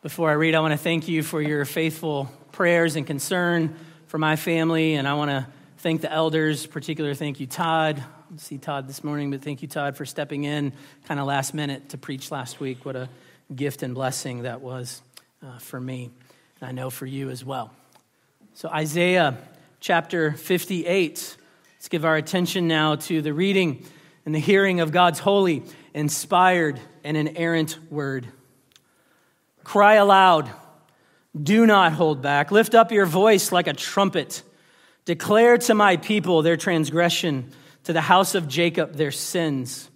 Before I read, I want to thank you for your faithful prayers and concern for my family, and I want to thank the elders, particular thank you, Todd. I see Todd this morning, but thank you, Todd, for stepping in kind of last minute to preach last week. What a gift and blessing that was uh, for me, and I know for you as well. So, Isaiah chapter 58. Let's give our attention now to the reading and the hearing of God's holy, inspired, and inerrant word. Cry aloud. Do not hold back. Lift up your voice like a trumpet. Declare to my people their transgression, to the house of Jacob their sins.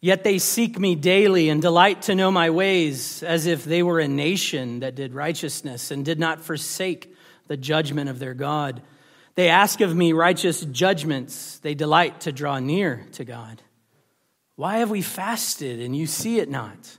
Yet they seek me daily and delight to know my ways, as if they were a nation that did righteousness and did not forsake the judgment of their God. They ask of me righteous judgments. They delight to draw near to God. Why have we fasted and you see it not?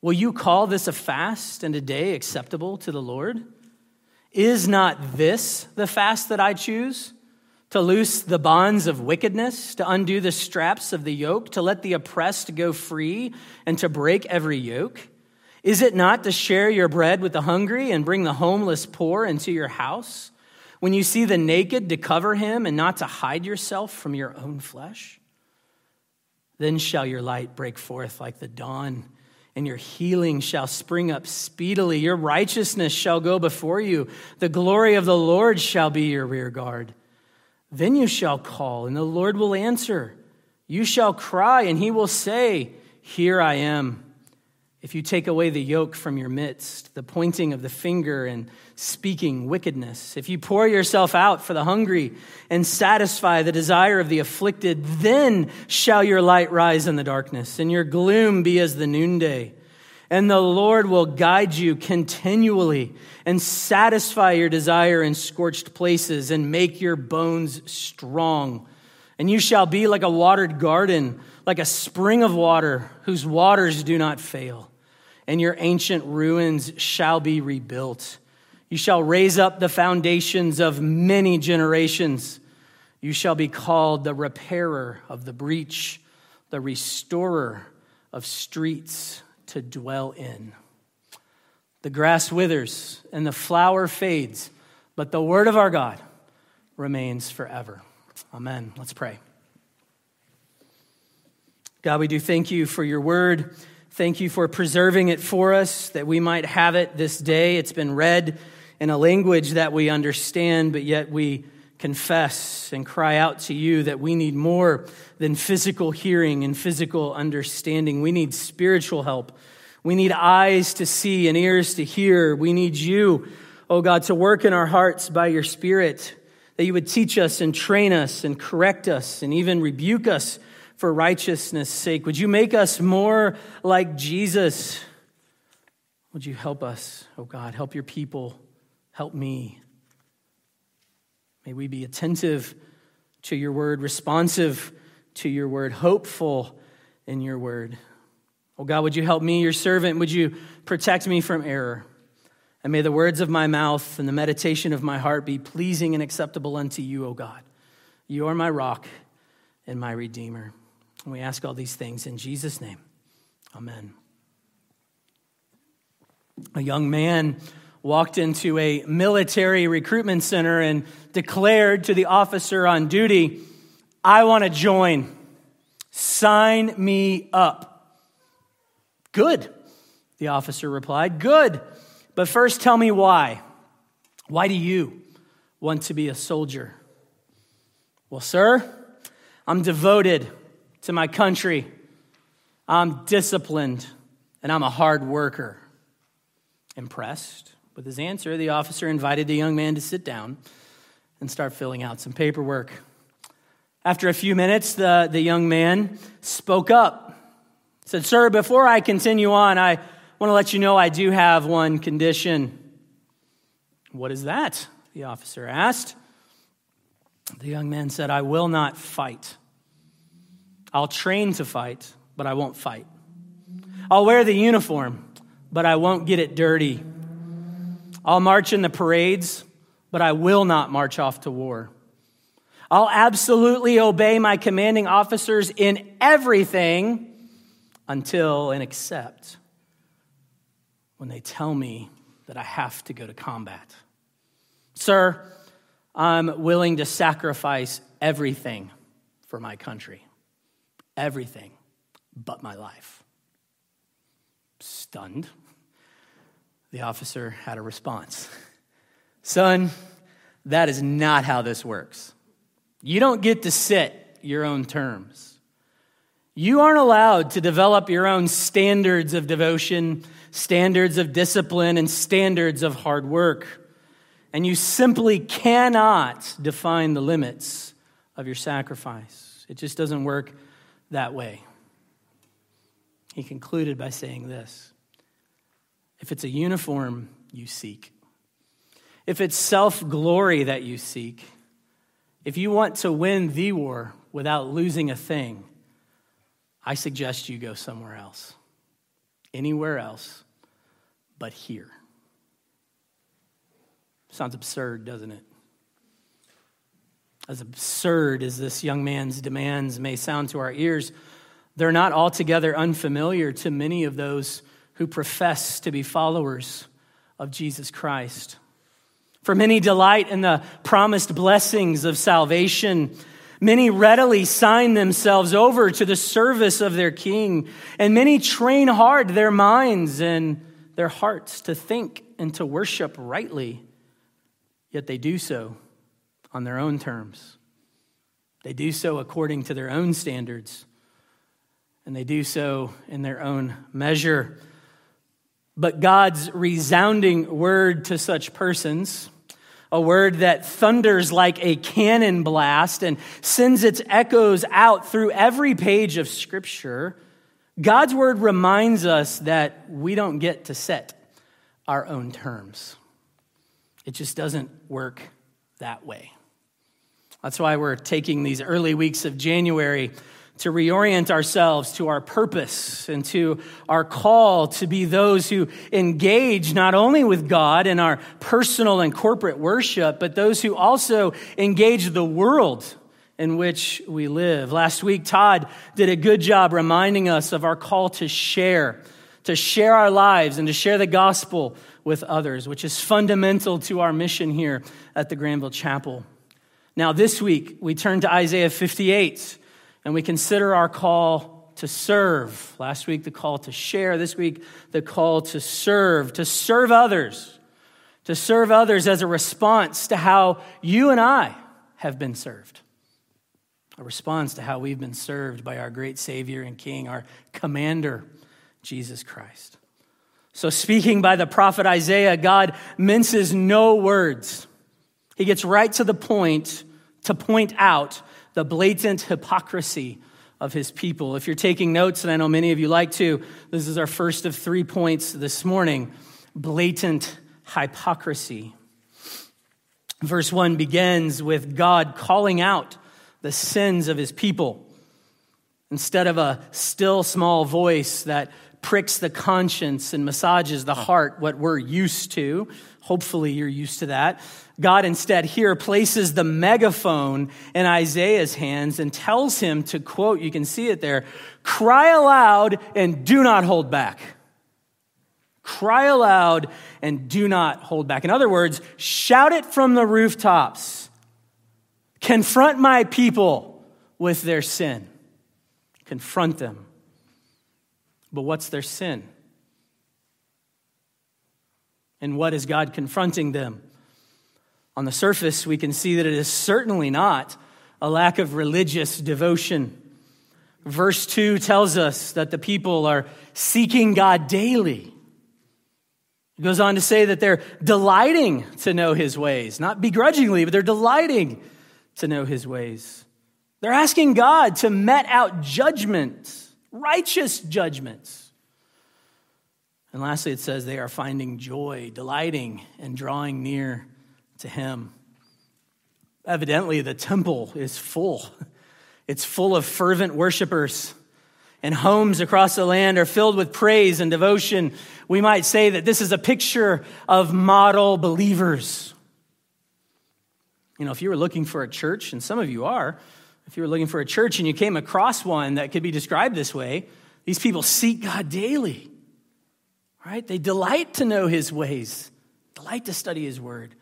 Will you call this a fast and a day acceptable to the Lord? Is not this the fast that I choose? To loose the bonds of wickedness, to undo the straps of the yoke, to let the oppressed go free, and to break every yoke? Is it not to share your bread with the hungry and bring the homeless poor into your house? When you see the naked, to cover him and not to hide yourself from your own flesh? Then shall your light break forth like the dawn and your healing shall spring up speedily. Your righteousness shall go before you. The glory of the Lord shall be your rear guard. Then you shall call, and the Lord will answer. You shall cry, and he will say, Here I am. If you take away the yoke from your midst, the pointing of the finger and speaking wickedness, if you pour yourself out for the hungry and satisfy the desire of the afflicted, then shall your light rise in the darkness and your gloom be as the noonday. And the Lord will guide you continually and satisfy your desire in scorched places and make your bones strong. And you shall be like a watered garden, like a spring of water whose waters do not fail and your ancient ruins shall be rebuilt. You shall raise up the foundations of many generations. You shall be called the repairer of the breach, the restorer of streets to dwell in. The grass withers and the flower fades, but the word of our God remains forever. Amen. Let's pray. God, we do thank you for your word. Thank you for preserving it for us that we might have it this day. It's been read in a language that we understand, but yet we confess and cry out to you that we need more than physical hearing and physical understanding. We need spiritual help. We need eyes to see and ears to hear. We need you, oh God, to work in our hearts by your Spirit, that you would teach us and train us and correct us and even rebuke us for righteousness' sake. Would you make us more like Jesus? Would you help us, oh God? Help your people. Help me. May we be attentive to your word, responsive to your word, hopeful in your word. Oh God, would you help me, your servant? Would you protect me from error? And may the words of my mouth and the meditation of my heart be pleasing and acceptable unto you, O God. You are my rock and my redeemer. And we ask all these things in Jesus' name. Amen. A young man walked into a military recruitment center and declared to the officer on duty, I want to join. Sign me up. Good, the officer replied. Good. But first tell me why. Why do you want to be a soldier? Well, sir, I'm devoted to my country. I'm disciplined and I'm a hard worker. Impressed with his answer, the officer invited the young man to sit down and start filling out some paperwork. After a few minutes, the, the young man spoke up. Said, Sir, before I continue on, I want to let you know I do have one condition. What is that? The officer asked. The young man said, I will not fight. I'll train to fight, but I won't fight. I'll wear the uniform, but I won't get it dirty. I'll march in the parades, but I will not march off to war. I'll absolutely obey my commanding officers in everything until and except when they tell me that I have to go to combat. Sir, I'm willing to sacrifice everything for my country. Everything but my life. Stunned, the officer had a response Son, that is not how this works. You don't get to set your own terms. You aren't allowed to develop your own standards of devotion, standards of discipline, and standards of hard work. And you simply cannot define the limits of your sacrifice. It just doesn't work that way. He concluded by saying this If it's a uniform you seek, if it's self glory that you seek, if you want to win the war without losing a thing, I suggest you go somewhere else. Anywhere else but here. Sounds absurd, doesn't it? As absurd as this young man's demands may sound to our ears, they're not altogether unfamiliar to many of those who profess to be followers of Jesus Christ. For many delight in the promised blessings of salvation. Many readily sign themselves over to the service of their king, and many train hard their minds and their hearts to think and to worship rightly. Yet they do so on their own terms. They do so according to their own standards, and they do so in their own measure. But God's resounding word to such persons, a word that thunders like a cannon blast and sends its echoes out through every page of Scripture, God's word reminds us that we don't get to set our own terms. It just doesn't work that way. That's why we're taking these early weeks of January to reorient ourselves to our purpose and to our call to be those who engage not only with God in our personal and corporate worship, but those who also engage the world in which we live. Last week, Todd did a good job reminding us of our call to share, to share our lives and to share the gospel with others, which is fundamental to our mission here at the Granville Chapel. Now, this week, we turn to Isaiah 58 and we consider our call to serve. Last week, the call to share. This week, the call to serve, to serve others, to serve others as a response to how you and I have been served. A response to how we've been served by our great Savior and King, our commander, Jesus Christ. So, speaking by the prophet Isaiah, God minces no words. He gets right to the point to point out the blatant hypocrisy of his people. If you're taking notes, and I know many of you like to, this is our first of three points this morning blatant hypocrisy. Verse 1 begins with God calling out the sins of his people. Instead of a still small voice that pricks the conscience and massages the heart, what we're used to. Hopefully, you're used to that. God instead here places the megaphone in Isaiah's hands and tells him to quote, you can see it there, cry aloud and do not hold back. Cry aloud and do not hold back. In other words, shout it from the rooftops. Confront my people with their sin. Confront them. But what's their sin? And what is God confronting them? On the surface, we can see that it is certainly not a lack of religious devotion. Verse 2 tells us that the people are seeking God daily. It goes on to say that they're delighting to know his ways, not begrudgingly, but they're delighting to know his ways. They're asking God to met out judgment righteous judgments. And lastly, it says they are finding joy, delighting, and drawing near to Him. Evidently, the temple is full. It's full of fervent worshipers, and homes across the land are filled with praise and devotion. We might say that this is a picture of model believers. You know, if you were looking for a church, and some of you are, if you were looking for a church and you came across one that could be described this way, these people seek God daily, right? They delight to know his ways, delight to study his word.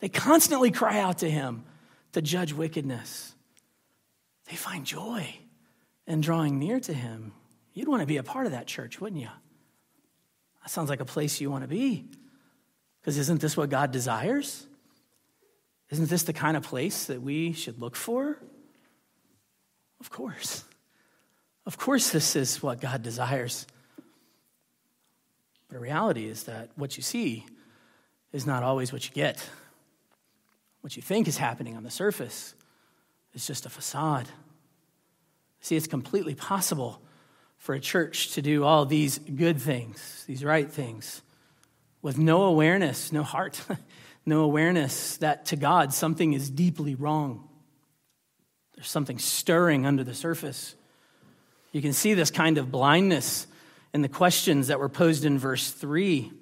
They constantly cry out to him to judge wickedness. They find joy in drawing near to him. You'd want to be a part of that church, wouldn't you? That sounds like a place you want to be. Because isn't this what God desires? Isn't this the kind of place that we should look for? Of course. Of course, this is what God desires. But the reality is that what you see is not always what you get. What you think is happening on the surface is just a facade. See, it's completely possible for a church to do all these good things, these right things, with no awareness, no heart, no awareness that to God something is deeply wrong. There's something stirring under the surface. You can see this kind of blindness in the questions that were posed in verse 3.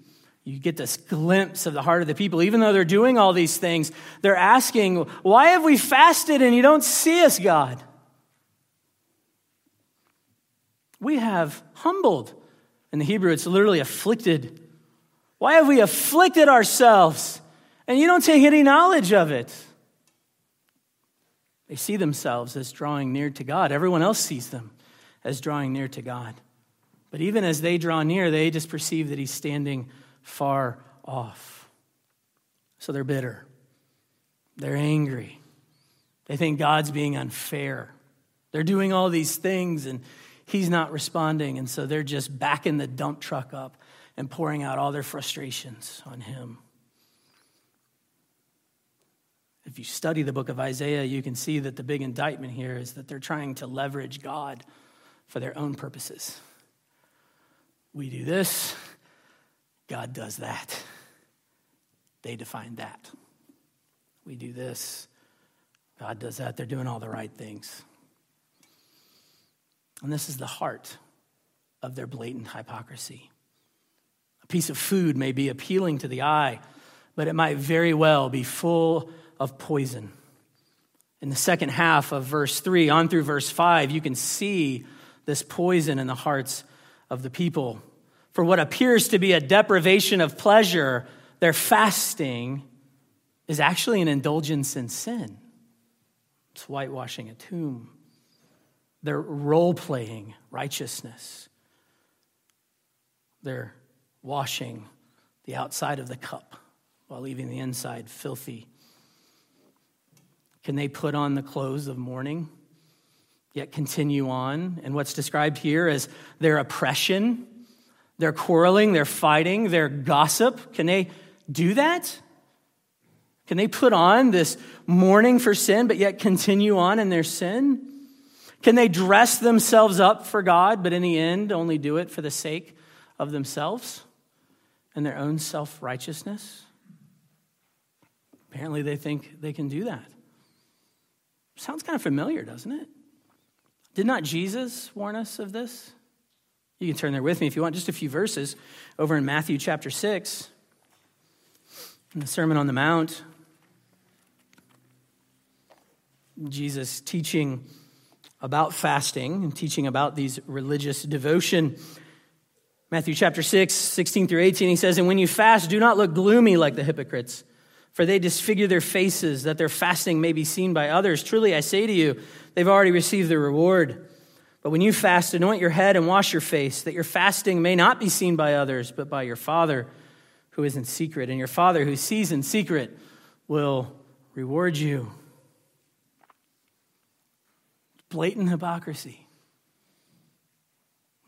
You get this glimpse of the heart of the people. Even though they're doing all these things, they're asking, Why have we fasted and you don't see us, God? We have humbled. In the Hebrew, it's literally afflicted. Why have we afflicted ourselves and you don't take any knowledge of it? They see themselves as drawing near to God. Everyone else sees them as drawing near to God. But even as they draw near, they just perceive that He's standing far off. So they're bitter. They're angry. They think God's being unfair. They're doing all these things and He's not responding. And so they're just backing the dump truck up and pouring out all their frustrations on Him. If you study the book of Isaiah, you can see that the big indictment here is that they're trying to leverage God for their own purposes. We do this, God does that. They define that. We do this, God does that. They're doing all the right things. And this is the heart of their blatant hypocrisy. A piece of food may be appealing to the eye, but it might very well be full of poison. In the second half of verse 3 on through verse 5, you can see this poison in the hearts of the people. For what appears to be a deprivation of pleasure, their fasting is actually an indulgence in sin. It's whitewashing a tomb. They're role playing righteousness. They're washing the outside of the cup while leaving the inside filthy can they put on the clothes of mourning, yet continue on? And what's described here as their oppression, their quarreling, they're fighting, they're gossip, can they do that? Can they put on this mourning for sin, but yet continue on in their sin? Can they dress themselves up for God, but in the end only do it for the sake of themselves and their own self righteousness? Apparently, they think they can do that. Sounds kind of familiar, doesn't it? Did not Jesus warn us of this? You can turn there with me if you want, just a few verses over in Matthew chapter 6, in the Sermon on the Mount. Jesus teaching about fasting and teaching about these religious devotion. Matthew chapter 6, 16 through 18, he says, And when you fast, do not look gloomy like the hypocrites for they disfigure their faces, that their fasting may be seen by others. Truly, I say to you, they've already received their reward. But when you fast, anoint your head and wash your face, that your fasting may not be seen by others, but by your Father who is in secret. And your Father who sees in secret will reward you. Blatant hypocrisy.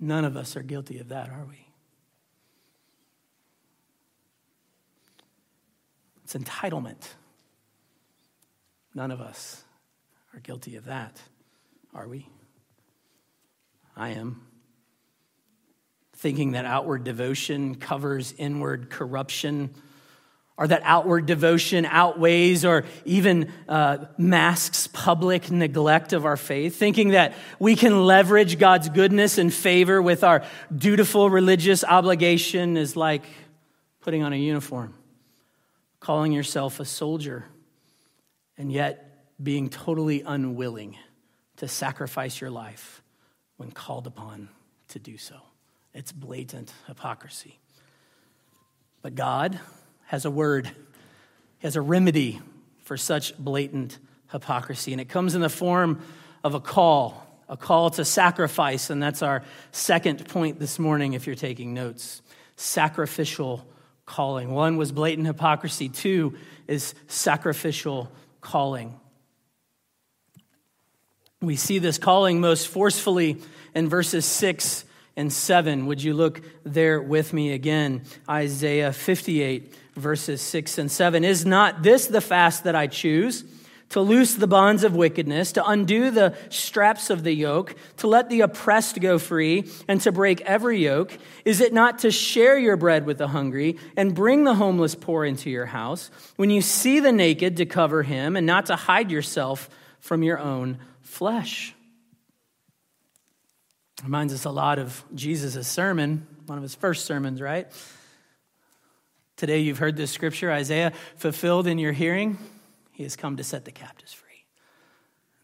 None of us are guilty of that, are we? It's entitlement. None of us are guilty of that, are we? I am. thinking that outward devotion covers inward corruption, or that outward devotion outweighs or even uh, masks public neglect of our faith, thinking that we can leverage God's goodness and favor with our dutiful religious obligation is like putting on a uniform, calling yourself a soldier, and yet being totally unwilling to sacrifice your life when called upon to do so. It's blatant hypocrisy. But God has a word, He has a remedy for such blatant hypocrisy. And it comes in the form of a call, a call to sacrifice. And that's our second point this morning, if you're taking notes sacrificial calling. One was blatant hypocrisy, two is sacrificial calling. We see this calling most forcefully in verses 6 and 7. Would you look there with me again? Isaiah 58, verses 6 and 7. Is not this the fast that I choose? To loose the bonds of wickedness, to undo the straps of the yoke, to let the oppressed go free, and to break every yoke? Is it not to share your bread with the hungry, and bring the homeless poor into your house? When you see the naked, to cover him, and not to hide yourself from your own flesh. Reminds us a lot of Jesus' sermon, one of his first sermons, right? Today you've heard this scripture, Isaiah, fulfilled in your hearing. He has come to set the captives free,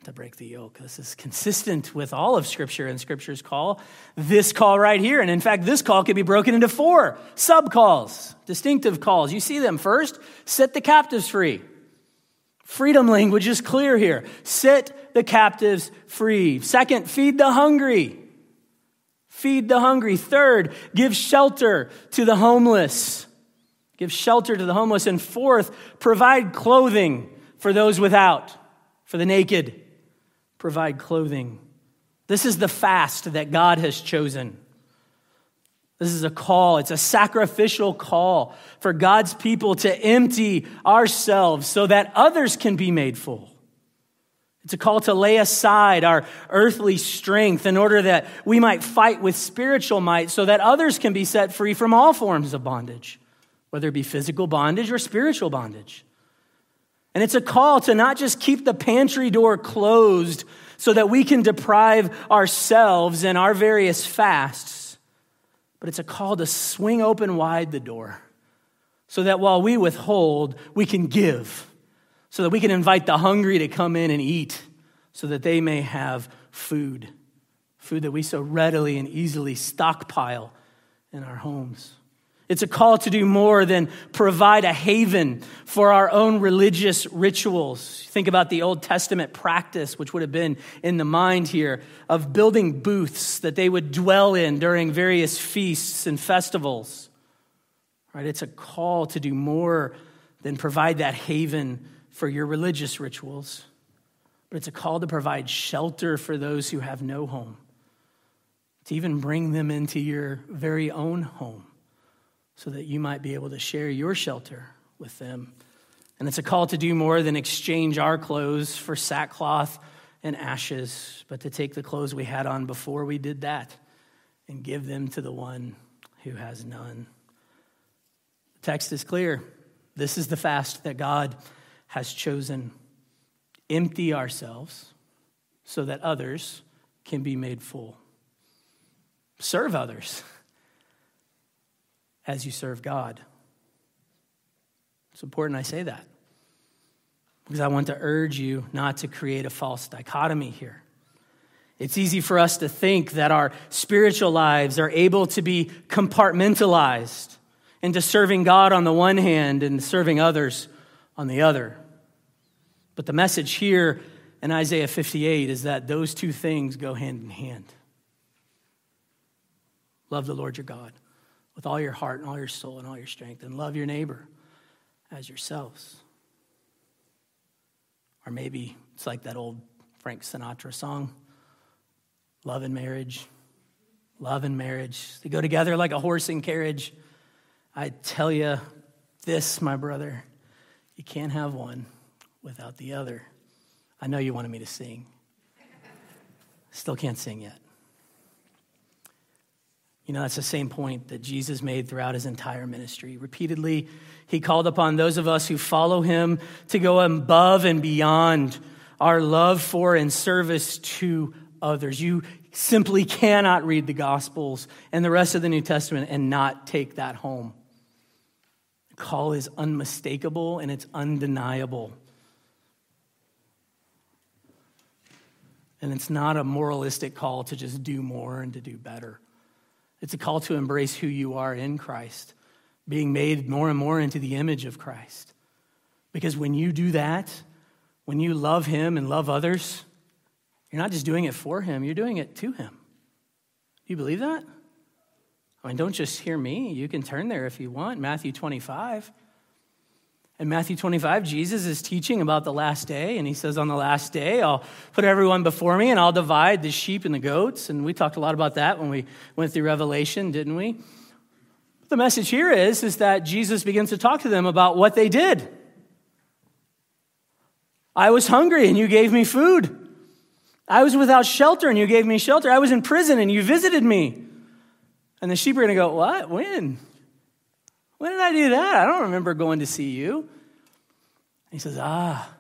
to break the yoke. This is consistent with all of Scripture and Scripture's call. This call right here, and in fact, this call could be broken into four sub calls, distinctive calls. You see them first set the captives free. Freedom language is clear here. Set the captives free. Second, feed the hungry. Feed the hungry. Third, give shelter to the homeless. Give shelter to the homeless. And fourth, provide clothing for those without, for the naked. Provide clothing. This is the fast that God has chosen. This is a call, it's a sacrificial call for God's people to empty ourselves so that others can be made full. It's a call to lay aside our earthly strength in order that we might fight with spiritual might so that others can be set free from all forms of bondage, whether it be physical bondage or spiritual bondage. And it's a call to not just keep the pantry door closed so that we can deprive ourselves in our various fasts, but it's a call to swing open wide the door so that while we withhold, we can give so that we can invite the hungry to come in and eat, so that they may have food, food that we so readily and easily stockpile in our homes. It's a call to do more than provide a haven for our own religious rituals. Think about the Old Testament practice, which would have been in the mind here, of building booths that they would dwell in during various feasts and festivals. Right? It's a call to do more than provide that haven for your religious rituals, but it's a call to provide shelter for those who have no home, to even bring them into your very own home so that you might be able to share your shelter with them. And it's a call to do more than exchange our clothes for sackcloth and ashes, but to take the clothes we had on before we did that and give them to the one who has none. The text is clear. This is the fast that God has chosen empty ourselves so that others can be made full. Serve others as you serve God. It's important I say that because I want to urge you not to create a false dichotomy here. It's easy for us to think that our spiritual lives are able to be compartmentalized into serving God on the one hand and serving others on the other. But the message here in Isaiah 58 is that those two things go hand in hand. Love the Lord your God with all your heart and all your soul and all your strength, and love your neighbor as yourselves. Or maybe it's like that old Frank Sinatra song love and marriage. Love and marriage. They go together like a horse and carriage. I tell you this, my brother, you can't have one without the other. I know you wanted me to sing. Still can't sing yet. You know, that's the same point that Jesus made throughout his entire ministry. Repeatedly, he called upon those of us who follow him to go above and beyond our love for and service to others. You simply cannot read the Gospels and the rest of the New Testament and not take that home. The call is unmistakable and it's undeniable. And it's not a moralistic call to just do more and to do better. It's a call to embrace who you are in Christ, being made more and more into the image of Christ. Because when you do that, when you love Him and love others, you're not just doing it for Him, you're doing it to Him. Do you believe that? I mean, don't just hear me. You can turn there if you want. Matthew 25. In Matthew 25, Jesus is teaching about the last day, and he says, On the last day, I'll put everyone before me, and I'll divide the sheep and the goats. And we talked a lot about that when we went through Revelation, didn't we? The message here is, is that Jesus begins to talk to them about what they did. I was hungry and you gave me food. I was without shelter and you gave me shelter. I was in prison and you visited me. And the sheep are going to go, What? When? When did I do that? I don't remember going to see you. He says, Ah,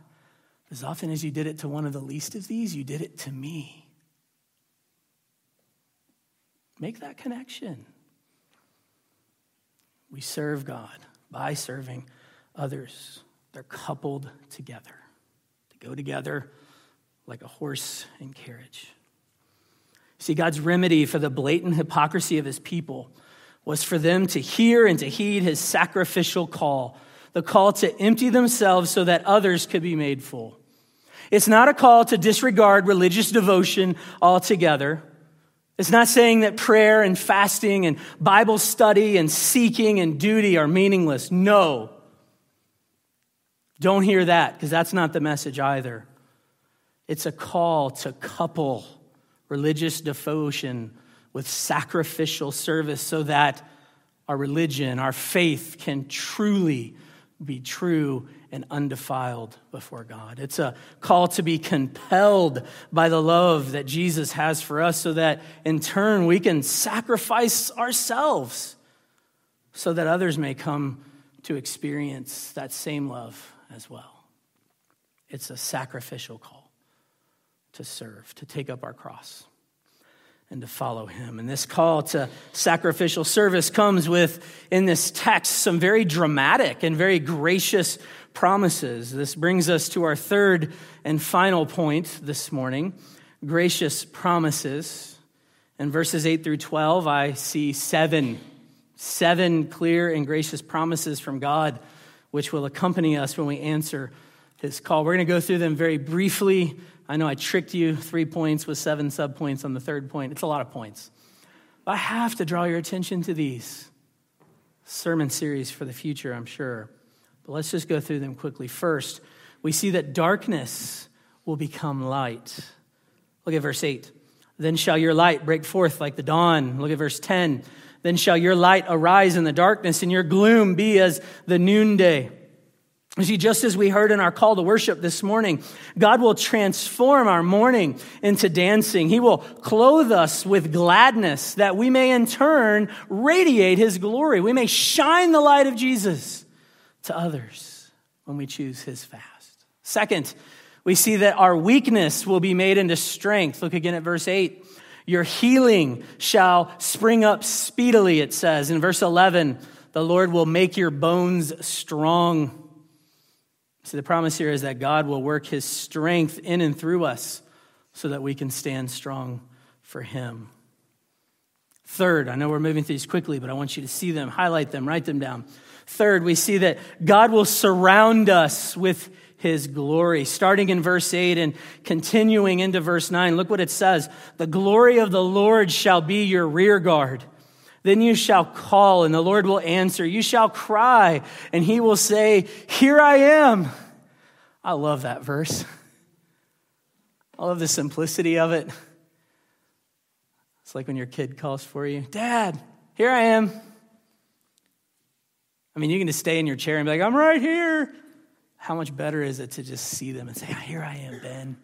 as often as you did it to one of the least of these, you did it to me. Make that connection. We serve God by serving others, they're coupled together They go together like a horse and carriage. See, God's remedy for the blatant hypocrisy of his people was for them to hear and to heed his sacrificial call, the call to empty themselves so that others could be made full. It's not a call to disregard religious devotion altogether. It's not saying that prayer and fasting and Bible study and seeking and duty are meaningless. No. Don't hear that because that's not the message either. It's a call to couple religious devotion with sacrificial service so that our religion, our faith can truly be true and undefiled before God. It's a call to be compelled by the love that Jesus has for us so that in turn we can sacrifice ourselves so that others may come to experience that same love as well. It's a sacrificial call to serve, to take up our cross, and to follow him. And this call to sacrificial service comes with, in this text, some very dramatic and very gracious promises. This brings us to our third and final point this morning gracious promises. In verses 8 through 12, I see seven, seven clear and gracious promises from God which will accompany us when we answer his call. We're going to go through them very briefly. I know I tricked you, three points with seven subpoints on the third point. It's a lot of points. But I have to draw your attention to these sermon series for the future, I'm sure. But let's just go through them quickly. First, we see that darkness will become light. Look at verse 8. Then shall your light break forth like the dawn. Look at verse 10. Then shall your light arise in the darkness, and your gloom be as the noonday. You see, just as we heard in our call to worship this morning, God will transform our mourning into dancing. He will clothe us with gladness that we may in turn radiate His glory. We may shine the light of Jesus to others when we choose His fast. Second, we see that our weakness will be made into strength. Look again at verse 8. Your healing shall spring up speedily, it says. In verse 11, the Lord will make your bones strong. See, the promise here is that God will work his strength in and through us so that we can stand strong for him. Third, I know we're moving through these quickly, but I want you to see them, highlight them, write them down. Third, we see that God will surround us with his glory. Starting in verse 8 and continuing into verse 9, look what it says The glory of the Lord shall be your rear guard. Then you shall call, and the Lord will answer. You shall cry, and he will say, Here I am. I love that verse. I love the simplicity of it. It's like when your kid calls for you, Dad, here I am. I mean, you can just stay in your chair and be like, I'm right here how much better is it to just see them and say, Here I am, Ben.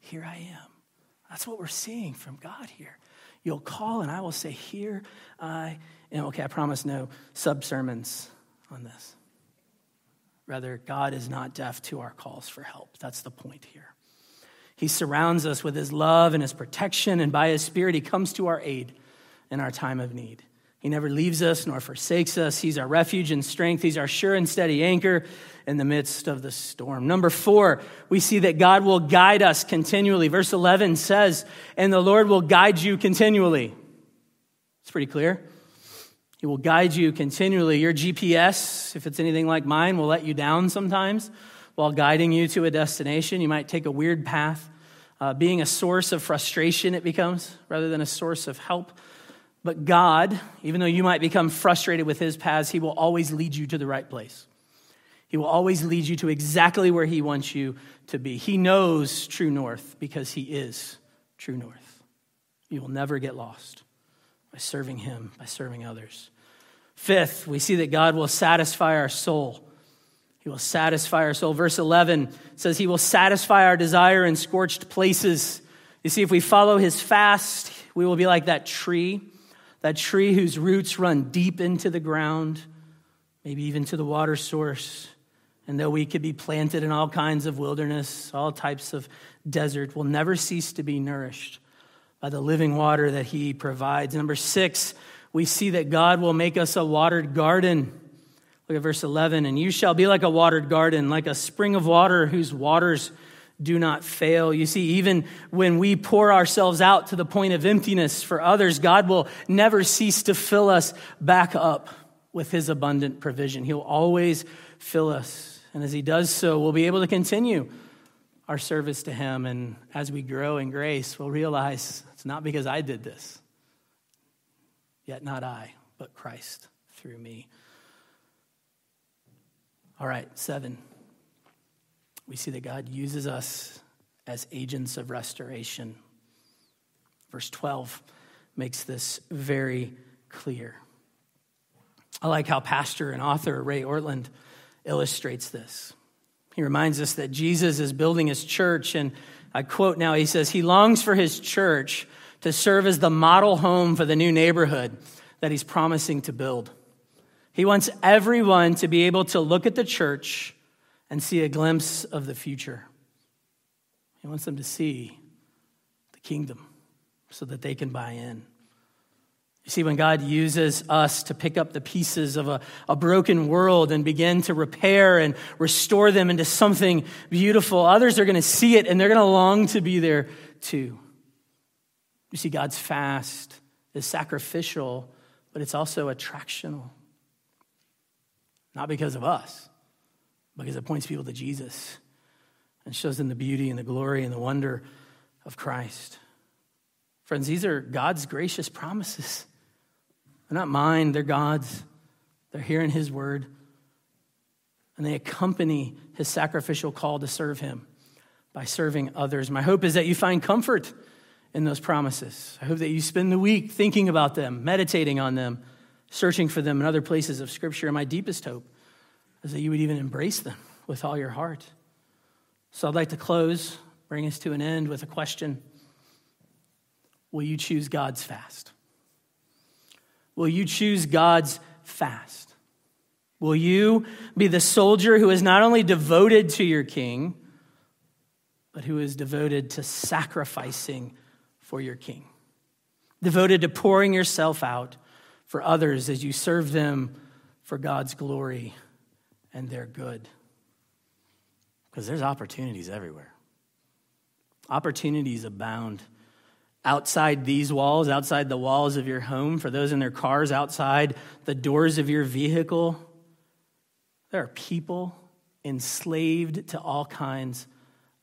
Here I am. That's what we're seeing from God here. You'll call, and I will say, Here I am. Okay, I promise no sub sermons on this. Rather, God is not deaf to our calls for help. That's the point here. He surrounds us with his love and his protection, and by his spirit, he comes to our aid in our time of need. He never leaves us nor forsakes us. He's our refuge and strength. He's our sure and steady anchor in the midst of the storm. Number four, we see that God will guide us continually. Verse 11 says, And the Lord will guide you continually. It's pretty clear. He will guide you continually. Your GPS, if it's anything like mine, will let you down sometimes while guiding you to a destination. You might take a weird path. Uh, being a source of frustration, it becomes, rather than a source of help. But God, even though you might become frustrated with his paths, he will always lead you to the right place. He will always lead you to exactly where he wants you to be. He knows true north because he is true north. You will never get lost by serving him, by serving others. Fifth, we see that God will satisfy our soul. He will satisfy our soul. Verse 11 says, He will satisfy our desire in scorched places. You see, if we follow His fast, we will be like that tree that tree whose roots run deep into the ground, maybe even to the water source. And though we could be planted in all kinds of wilderness, all types of desert, will never cease to be nourished by the living water that He provides. Number six, we see that God will make us a watered garden. Look at verse 11. And you shall be like a watered garden, like a spring of water whose waters do not fail. You see, even when we pour ourselves out to the point of emptiness for others, God will never cease to fill us back up with his abundant provision. He'll always fill us. And as he does so, we'll be able to continue our service to him. And as we grow in grace, we'll realize it's not because I did this, yet not I, but Christ through me. All right, seven we see that God uses us as agents of restoration. Verse 12 makes this very clear. I like how pastor and author Ray Ortlund illustrates this. He reminds us that Jesus is building his church, and I quote now, he says, He longs for his church to serve as the model home for the new neighborhood that he's promising to build. He wants everyone to be able to look at the church and see a glimpse of the future. He wants them to see the kingdom so that they can buy in. You see, when God uses us to pick up the pieces of a, a broken world and begin to repair and restore them into something beautiful, others are going to see it and they're going to long to be there too. You see, God's fast is sacrificial, but it's also attractional. Not because of us, because it points people to Jesus and shows them the beauty and the glory and the wonder of Christ. Friends, these are God's gracious promises. They're not mine, they're God's. They're here in His Word. And they accompany His sacrificial call to serve Him by serving others. My hope is that you find comfort in those promises. I hope that you spend the week thinking about them, meditating on them, searching for them in other places of Scripture. And my deepest hope is that you would even embrace them with all your heart. So I'd like to close, bring us to an end with a question Will you choose God's fast? Will you choose God's fast? Will you be the soldier who is not only devoted to your king, but who is devoted to sacrificing for your king? Devoted to pouring yourself out for others as you serve them for God's glory and they're good. Because there's opportunities everywhere. Opportunities abound. Outside these walls, outside the walls of your home, for those in their cars, outside the doors of your vehicle, there are people enslaved to all kinds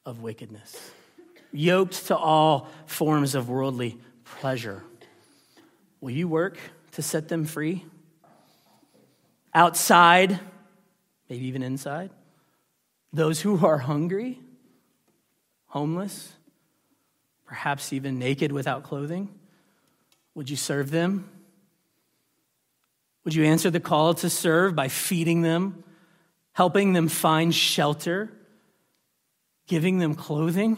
of wickedness, yoked to all forms of worldly pleasure. Will you work to set them free? Outside, maybe even inside. Those who are hungry, homeless, perhaps even naked without clothing, would you serve them? Would you answer the call to serve by feeding them, helping them find shelter, giving them clothing,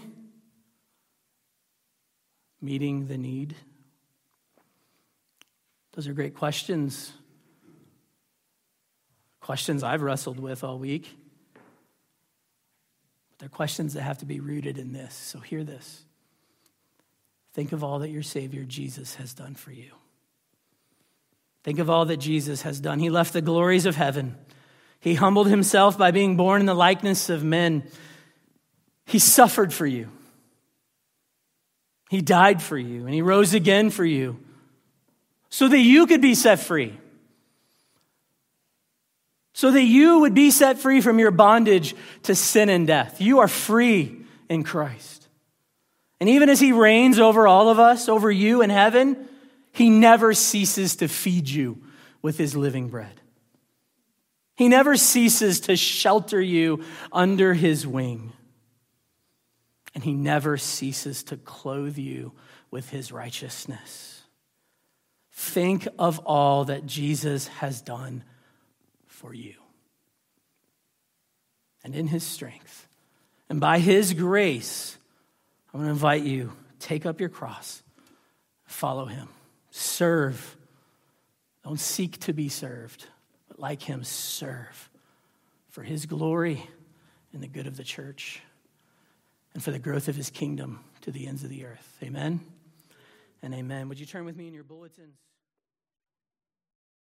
meeting the need? Those are great questions. Questions I've wrestled with all week. But they're questions that have to be rooted in this. So hear this. Think of all that your Savior Jesus has done for you. Think of all that Jesus has done. He left the glories of heaven. He humbled himself by being born in the likeness of men. He suffered for you. He died for you, and he rose again for you so that you could be set free. So that you would be set free from your bondage to sin and death. You are free in Christ. And even as he reigns over all of us, over you in heaven, he never ceases to feed you with his living bread. He never ceases to shelter you under his wing. And he never ceases to clothe you with his righteousness. Think of all that Jesus has done for you. And in his strength, and by his grace, I want to invite you take up your cross, follow him, serve. Don't seek to be served, but like him, serve for his glory and the good of the church and for the growth of his kingdom to the ends of the earth. Amen and amen. Would you turn with me in your bulletins?